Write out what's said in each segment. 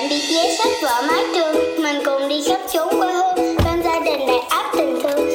bạn bị giấy sách vở mái trường. Mình cùng đi khắp chốn quê hương, bên gia đình đầy áp tình thương.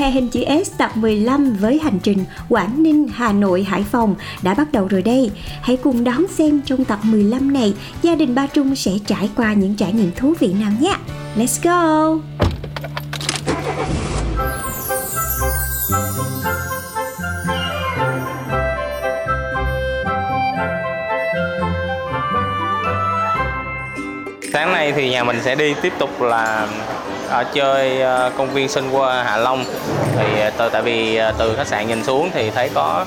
Hè hình chữ S tập 15 với hành trình Quảng Ninh, Hà Nội, Hải Phòng đã bắt đầu rồi đây. Hãy cùng đón xem trong tập 15 này gia đình Ba Trung sẽ trải qua những trải nghiệm thú vị nào nhé. Let's go! Sáng nay thì nhà mình sẽ đi tiếp tục là ở chơi ờ, công viên Sun World Hạ Long. Thì ờ, từ tại vì ờ, từ khách sạn nhìn xuống thì thấy có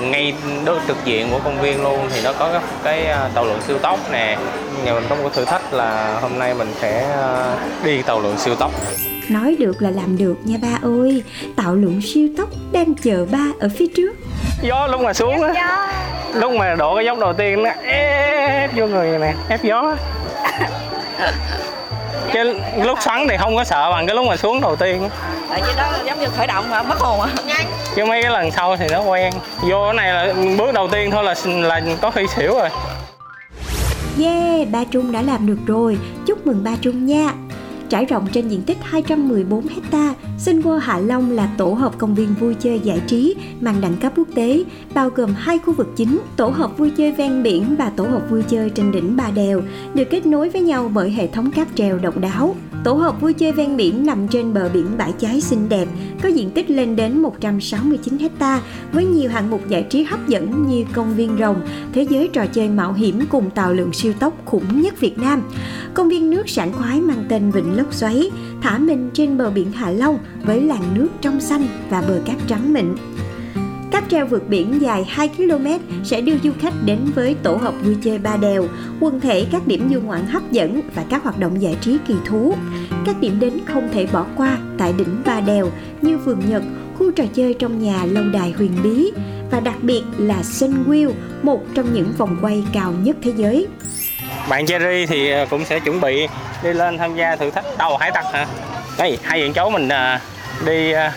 ngay đối trực diện của công viên luôn thì nó có cái, cái tàu lượn siêu tốc nè. Nhà mình có một thử thách là hôm nay mình sẽ đi tàu lượn siêu tốc. Nói được là làm được nha ba ơi. Tạo lượng siêu tốc đang chờ ba ở phía trước. Gió lúc mà xuống á, lúc mà đổ cái dốc đầu tiên nó ép vô người nè, ép gió. Cái lúc xoắn thì không có sợ bằng cái lúc mà xuống đầu tiên. Tại vì đó giống như khởi động mà mất hồn à chứ mấy cái lần sau thì nó quen. Vô cái này là bước đầu tiên thôi là là có khi xỉu rồi. Yeah, ba Trung đã làm được rồi. Chúc mừng ba Trung nha. Trải rộng trên diện tích 214 hecta, Sinh Hạ Long là tổ hợp công viên vui chơi giải trí mang đẳng cấp quốc tế, bao gồm hai khu vực chính, tổ hợp vui chơi ven biển và tổ hợp vui chơi trên đỉnh Bà Đèo, được kết nối với nhau bởi hệ thống cáp treo độc đáo. Tổ hợp vui chơi ven biển nằm trên bờ biển bãi cháy xinh đẹp, có diện tích lên đến 169 hecta với nhiều hạng mục giải trí hấp dẫn như công viên rồng, thế giới trò chơi mạo hiểm cùng tàu lượn siêu tốc khủng nhất Việt Nam. Công viên nước sảng khoái mang tên Vịnh Lốc Xoáy, thả mình trên bờ biển Hạ Long với làn nước trong xanh và bờ cát trắng mịn. Cáp treo vượt biển dài 2 km sẽ đưa du khách đến với tổ hợp vui chơi Ba Đèo, quần thể các điểm du ngoạn hấp dẫn và các hoạt động giải trí kỳ thú. Các điểm đến không thể bỏ qua tại đỉnh Ba Đèo như vườn Nhật, khu trò chơi trong nhà lâu đài huyền bí và đặc biệt là Sun Wheel, một trong những vòng quay cao nhất thế giới. bạn Jerry thì ờ, cũng sẽ chuẩn bị đi lên tham gia thử thách tàu hải tặc hả đây hai bạn cháu mình ờ, đi ờ,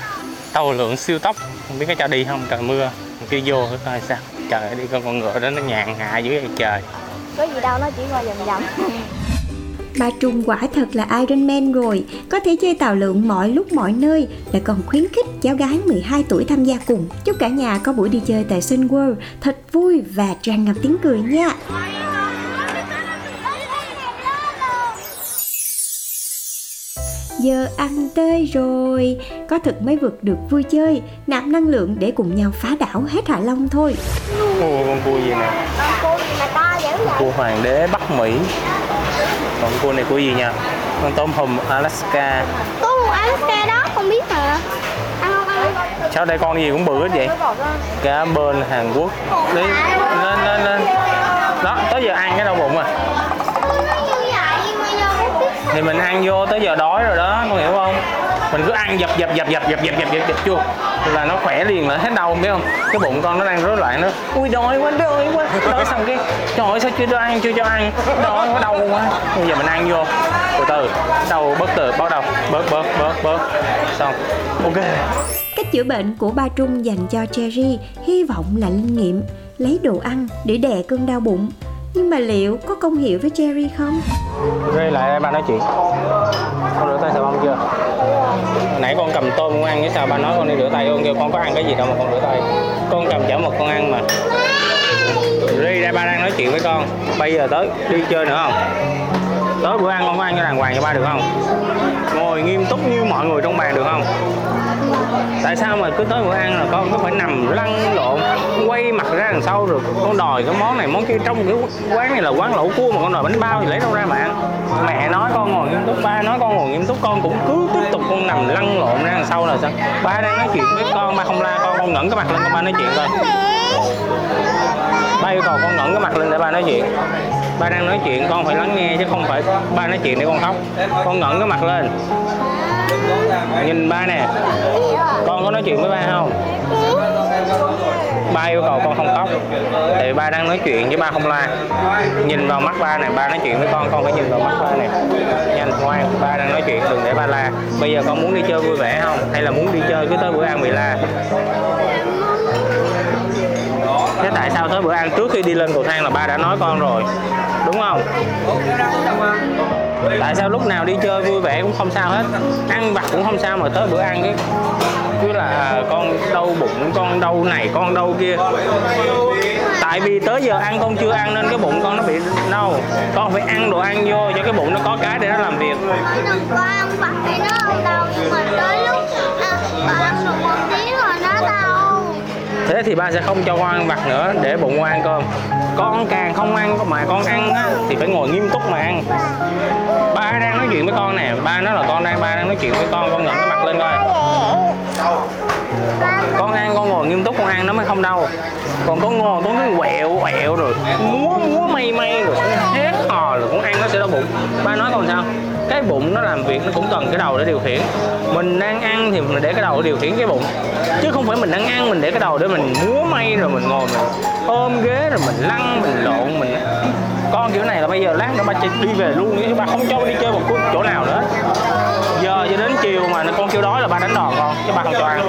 tàu lượn siêu tốc không biết có cho đi không? Trời mưa. Kia vô thử coi sao? Trời đi con con ngựa đó nó nhàn hạ dưới vậy trời. Có gì đâu nó chỉ qua vòng vòng. Ba Trung quả thật là Iron Man rồi, có thể chơi tàu lượn mọi lúc mọi nơi, lại còn khuyến khích cháu gái 12 tuổi tham gia cùng. Chúc cả nhà có buổi đi chơi tại Sun World. Thật vui và tràn ngập tiếng cười nha. Giờ ăn tơi rồi, có thực mới vượt được vui chơi, nạp năng lượng để cùng nhau phá đảo hết Hạ Long thôi. Ồ, con cua gì nè? Cô gì mà to dữ vậy cua hoàng đế Bắc Mỹ. Còn cua này cua gì nha con tôm hùm Alaska. Một Alaska đó không biết ăn sao đây con gì cũng bự hết vậy? Cá bên Hàn Quốc. Đi lên lên lên. Đó tới giờ ăn cái đau bụng à thì mình ăn vô tới giờ đói rồi đó con hiểu không? Mình cứ ăn dập dập dập dập dập dập dập dập dập chua là nó khỏe liền là hết đau biết không? Cái bụng con nó đang rối loạn nữa ui đói quá đói quá. Đói xong cái trời ơi sao chưa cho ăn chưa cho ăn. Đói quá đau quá. Bây giờ mình ăn vô. Từ từ. Đầu bớt từ bắt đầu bớt bớt bớt bớt. Xong. Ok. Cách chữa bệnh của ba Trung dành cho Cherry hy vọng là linh nghiệm, lấy đồ ăn để đè cơn đau bụng. Nhưng mà liệu có công hiệu với Cherry không? Rê lại ba nói chuyện Con rửa tay xà bông chưa? Hồi nãy con cầm tôm con ăn với sao ba nói con đi rửa tay con kêu con có ăn cái gì đâu mà con rửa tay Con cầm chảo mực con ăn mà Ri ra ba đang nói chuyện với con Bây giờ tới đi chơi nữa không? Tới bữa ăn con có ăn cho đàng hoàng cho ba được không? Ngồi nghiêm túc như mọi người trong bàn được không? Tại sao mà cứ tới bữa ăn là con cứ phải nằm lăn lộn, quay mặt ra đằng sau rồi con đòi cái món này, món kia. Trong cái quán này là quán lẩu cua mà con đòi bánh bao thì lấy đâu ra mà ăn. Mẹ nói con ngồi nghiêm túc, ba nói con ngồi nghiêm túc, con cũng cứ tiếp tục con nằm lăn lộn ra đằng sau là sao? Ba đang nói chuyện với con, ba không la con con ngẩng cái mặt lên, con ba nói chuyện thôi ba yêu cầu con ngẩng cái mặt lên để ba nói chuyện. Ba đang nói chuyện, con phải lắng nghe chứ không phải ba nói chuyện để con khóc. Con ngẩng cái mặt lên nhìn ba nè. Con có nói chuyện với ba không? Ba yêu cầu con không khóc. Thì ba đang nói chuyện với ba không la nhìn vào mắt ba này ba nói chuyện với con con phải nhìn vào mắt ba này nhanh, ngoan, ba đang nói chuyện, đừng để ba la. Bây giờ con muốn đi chơi vui vẻ không? Hay là muốn đi chơi cứ tới bữa ăn bị la? Thế tại sao tới bữa ăn trước khi đi lên cầu thang là ba đã nói con rồi? Đúng không? Tại sao lúc nào đi chơi vui vẻ cũng không sao hết. Ăn vặt cũng không sao mà tới bữa ăn cái cứ là con đau bụng con đau này con đau kia. Tại vì tới giờ ăn con chưa ăn nên cái bụng con nó bị đau. Con phải ăn đồ ăn vô cho cái bụng nó có cái để nó làm việc. Đừng có ăn vặt thì nó không đau nhưng mà tới lúc à, ăn được một tí rồi nó đau thế thì ba sẽ không cho con ăn vặt nữa để bụng con ăn cơm. Con càng không ăn mà con ăn á, thì phải ngồi nghiêm túc mà ăn. Ba đang nói chuyện với con nè ba nói là con đang ba đang nói chuyện với con con ngẩng cái mặt lên coi. Con ăn con ngồi nghiêm túc con ăn nó mới không đau. Còn con ngồi con cứ quẹo quẹo rồi múa múa mây mây rồi hét hò rồi con ăn nó sẽ đau bụng. Ba nói còn sao? Cái bụng nó làm việc nó cũng cần cái đầu để điều khiển. Mình đang ăn thì mình để cái đầu để điều khiển cái bụng, chứ không phải mình đang ăn mình để cái đầu để mình múa may rồi mình ngồi mình ôm ghế rồi mình lăn, mình lộn, mình con kiểu này là bây giờ lát nữa ba chỉ đi về luôn, chứ ba không cho đi chơi một chỗ nào nữa. Giờ cho đến chiều mà con kêu đói là ba đánh đòn con, chứ ba không cho ăn.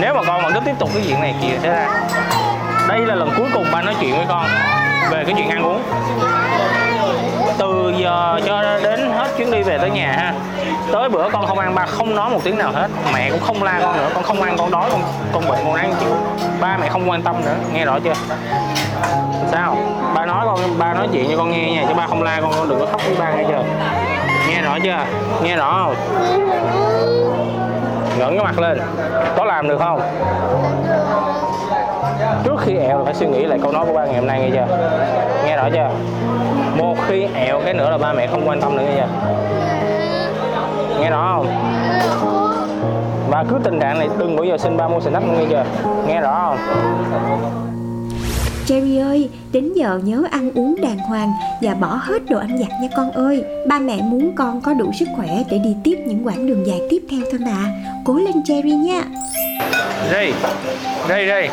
Nếu mà con vẫn cứ tiếp tục cái chuyện này kìa, thế ra đây là lần cuối cùng ba nói chuyện với con về cái chuyện ăn uống từ giờ cho đến hết chuyến đi về tới nhà ha. Tới bữa con không ăn, ba không nói một tiếng nào hết. Mẹ cũng không la con nữa, con không ăn, con đói, con con bệnh con ăn chịu ba mẹ không quan tâm nữa, nghe rõ chưa? Sao? Ba nói con, ba nói chuyện cho con nghe nha, chứ ba không la con con đừng có khóc với ba nghe chưa? Nghe rõ chưa? Nghe rõ không? Ngẩng cái mặt lên, có làm được không? Trước khi ẹo là phải suy nghĩ lại câu nói của ba ngày hôm nay nghe chưa nghe rõ chưa một khi ẹo cái nữa là ba mẹ không quan tâm nữa nghe chưa nghe rõ không và cứ tình trạng này đừng bao giờ xin ba mua snack nghe chưa nghe rõ không Cherry ơi, đến giờ nhớ ăn uống đàng hoàng và bỏ hết đồ ăn vặt nha con ơi. Ba mẹ muốn con có đủ sức khỏe để đi tiếp những quãng đường dài tiếp theo thôi mà. Cố lên Cherry nha đây đây đây.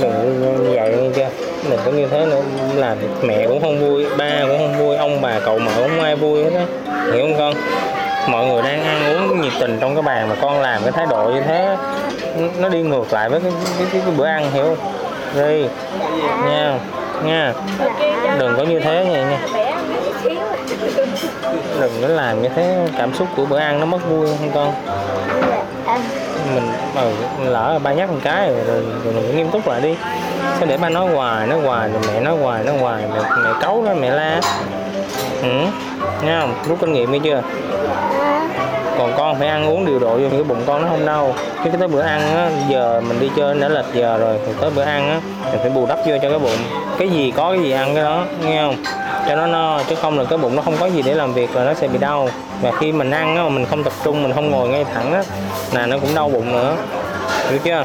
Đừng như vậy nghe chưa Đừng có như thế nữa. Là mẹ cũng không vui Ba cũng không vui Ông bà cậu mợ cũng không ai vui hết á. Hiểu không con? Mọi người đang ăn uống nhiệt tình trong cái bàn Mà con làm cái thái độ như thế Nó đi ngược lại với cái, cái, cái, cái bữa ăn hiểu không? Đi Nha Nha. Đừng có như thế nha nha. Đừng có làm như thế Cảm xúc của bữa ăn nó mất vui không con? Mình ừ, lỡ ba nhắc một cái rồi, rồi, rồi mình nghiêm túc lại đi. Sao để ba nói hoài nói hoài rồi mẹ nói hoài nói hoài mẹ, mẹ cấu đó mẹ la. Ừ nghe không? Rút kinh nghiệm đi chưa? Còn con phải ăn uống điều độ vô cái bụng con nó không đau. Chứ cái tới bữa ăn á giờ mình đi chơi đã lệch giờ rồi thì tới bữa ăn á mình phải bù đắp vô cho cái bụng. Cái gì có cái gì ăn cái đó nghe không? Cho nó no chứ không là cái bụng nó không có gì để làm việc là nó sẽ bị đau. Và khi mình ăn á mà mình không tập trung mình không ngồi ngay thẳng á là nó cũng đau bụng nữa. Hiểu chưa?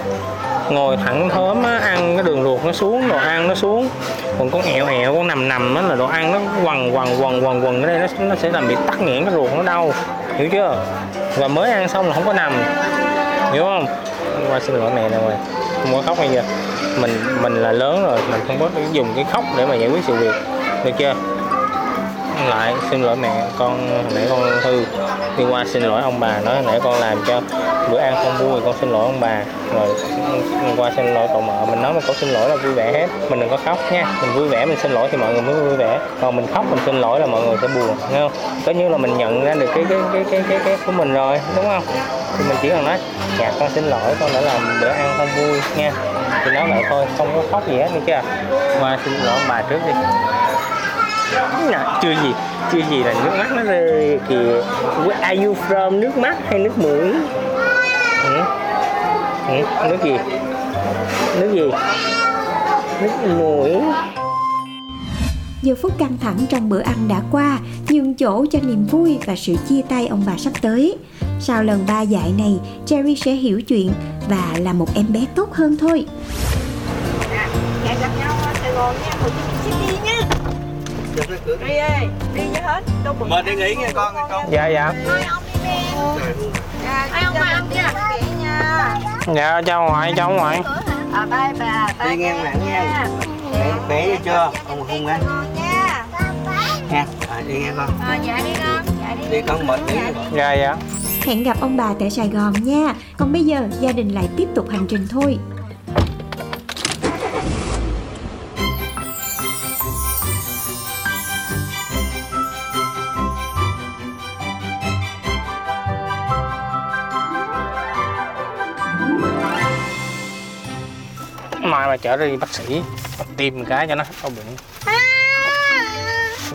Ngồi thẳng thớm á, ăn cái đường ruột nó xuống đồ ăn nó xuống. Còn con ẹo ẹo con nằm nằm á là đồ ăn nó quằn quằn quằn quằn quằn ở đây nó, nó sẽ làm bị tắc nghẽn cái ruột nó đau. Hiểu chưa? Và mới ăn xong là không có nằm. Hiểu không? Qua xin lỗi mẹ nè rồi không có khóc bây giờ mình mình là lớn rồi mình không có dùng cái khóc để mà giải quyết sự việc được chưa lại xin lỗi mẹ con hồi nãy con hư đi qua xin lỗi ông bà nói nãy con làm cho bữa ăn không vui con xin lỗi ông bà. Rồi ừ, qua xin lỗi cậu mợ mình nói một câu xin lỗi là vui vẻ hết. Mình đừng có khóc nha mình vui vẻ mình xin lỗi thì mọi người mới vui vẻ. Còn mình khóc mình xin lỗi là mọi người sẽ buồn nghe không? Có như là mình nhận ra được cái cái cái cái cái, cái của mình rồi đúng không? Thì mình chỉ cần nói dạ con xin lỗi con đã làm bữa ăn không vui nha. Thì nói vậy thôi không có khóc gì hết nghe chưa? Qua xin lỗi ông bà trước đi. Nè, chưa gì chưa gì là nước mắt nó rơi kìa Where are you from nước mắt hay nước mũi ừ. ừ, nước gì nước gì nước muối Giờ phút căng thẳng trong bữa ăn đã qua, nhường chỗ cho niềm vui và sự chia tay ông bà sắp tới. Sau lần ba dạy này, Cherry sẽ hiểu chuyện và là một em bé tốt hơn thôi. Hẹn gặp nhau ở Sài Gòn nha, Hồ Chí Minh City nha. Đi ơi, đi với hết. Đâu bực. Mời đi nghỉ nha con nha con. dạ dạ Dạ, Ai ông ba ông kia. nha. dạ cháu ngoại cháu ngoại À, bye bà. bye Đi ngang bà mạng nha. Vậy chưa? Không hung á. Ngon nha. Nha. À, đi nghe con. À, dạ đi con. Dạ đi. Đi con mệt nghỉ. dạ dạ Hẹn gặp ông bà tại Sài Gòn nha. Còn bây giờ, gia đình lại tiếp tục hành trình thôi. Chở đi bác sĩ tìm cái cho nó đau bụng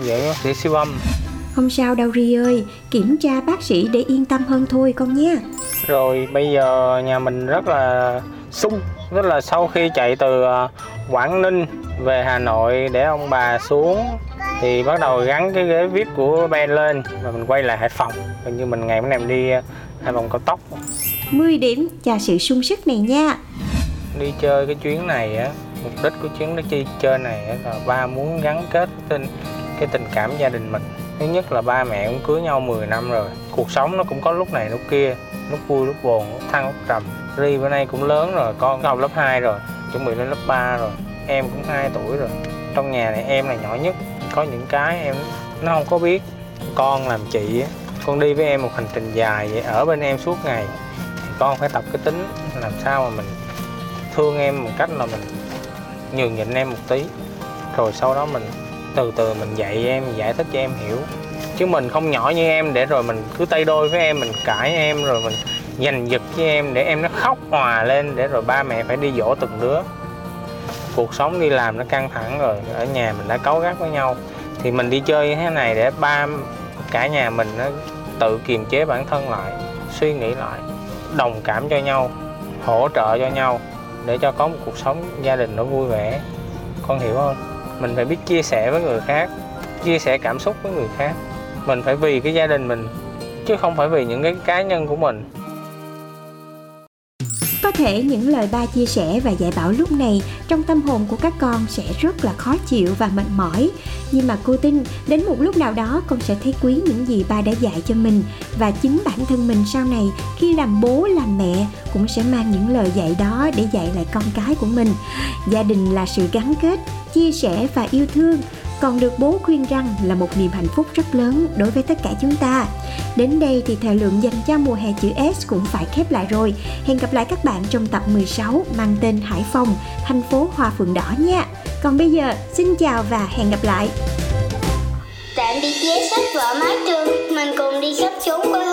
vậy bác sĩ siêu âm Không sao đâu Ri ơi, kiểm tra bác sĩ để yên tâm hơn thôi con nha. rồi bây giờ nhà mình rất là sung tức là sau khi chạy từ à, Quảng Ninh về Hà Nội để ông bà xuống thì bắt đầu gắn cái ghế vip của Ben lên và mình quay lại Hải Phòng hình như mình ngày hôm nay mình đi à, Hải Phòng cao tốc 10 điểm cho sự sung sức này nha đi chơi cái chuyến này á mục đích của chuyến đi chơi này á, là ba muốn gắn kết tình cái tình cảm gia đình mình. Thứ nhất là ba mẹ cũng cưới nhau 10 năm rồi cuộc sống nó cũng có lúc này lúc kia lúc vui lúc buồn lúc thăng lúc trầm. Ri bữa nay cũng lớn rồi con học lớp 2 rồi chuẩn bị lên lớp 3 rồi em cũng 2 tuổi rồi. Trong nhà này em là nhỏ nhất có những cái em nó không có biết. Con làm chị á con đi với em một hành trình dài vậy ở bên em suốt ngày. Con phải tập cái tính làm sao mà mình thương em một cách là mình nhường nhịn em một tí. Rồi sau đó mình từ từ mình dạy em, giải thích cho em hiểu. Chứ mình không nhỏ như em để rồi mình cứ tay đôi với em, mình cãi em, rồi mình giành giật với em để em nó khóc hòa lên để rồi ba mẹ phải đi dỗ từng đứa. Cuộc sống đi làm nó căng thẳng rồi, ở nhà mình đã cáu gắt với nhau. Thì mình đi chơi như thế này để ba cả nhà mình nó tự kiềm chế bản thân lại, suy nghĩ lại, đồng cảm cho nhau, hỗ trợ cho nhau để cho có một cuộc sống gia đình nó vui vẻ. Con hiểu không? Mình phải biết chia sẻ với người khác, chia sẻ cảm xúc với người khác. Mình phải vì cái gia đình mình, chứ không phải vì những cái cá nhân của mình. Có thể những lời ba chia sẻ và dạy bảo lúc này trong tâm hồn của các con sẽ rất là khó chịu và mệt mỏi. Nhưng mà cô tin đến một lúc nào đó con sẽ thấy quý những gì ba đã dạy cho mình và chính bản thân mình sau này khi làm bố làm mẹ cũng sẽ mang những lời dạy đó để dạy lại con cái của mình. Gia đình là sự gắn kết, chia sẻ và yêu thương. Còn được bố khuyên răng là một niềm hạnh phúc rất lớn đối với tất cả chúng ta. Đến đây thì thời lượng dành cho mùa hè chữ S cũng phải khép lại rồi. Hẹn gặp lại các bạn trong tập 16 mang tên Hải Phòng, thành phố Hoa Phượng Đỏ nha. Còn bây giờ, xin chào và hẹn gặp lại. Tạm biệt vé sách vở mái trường Mình cùng đi khắp chốn quê hương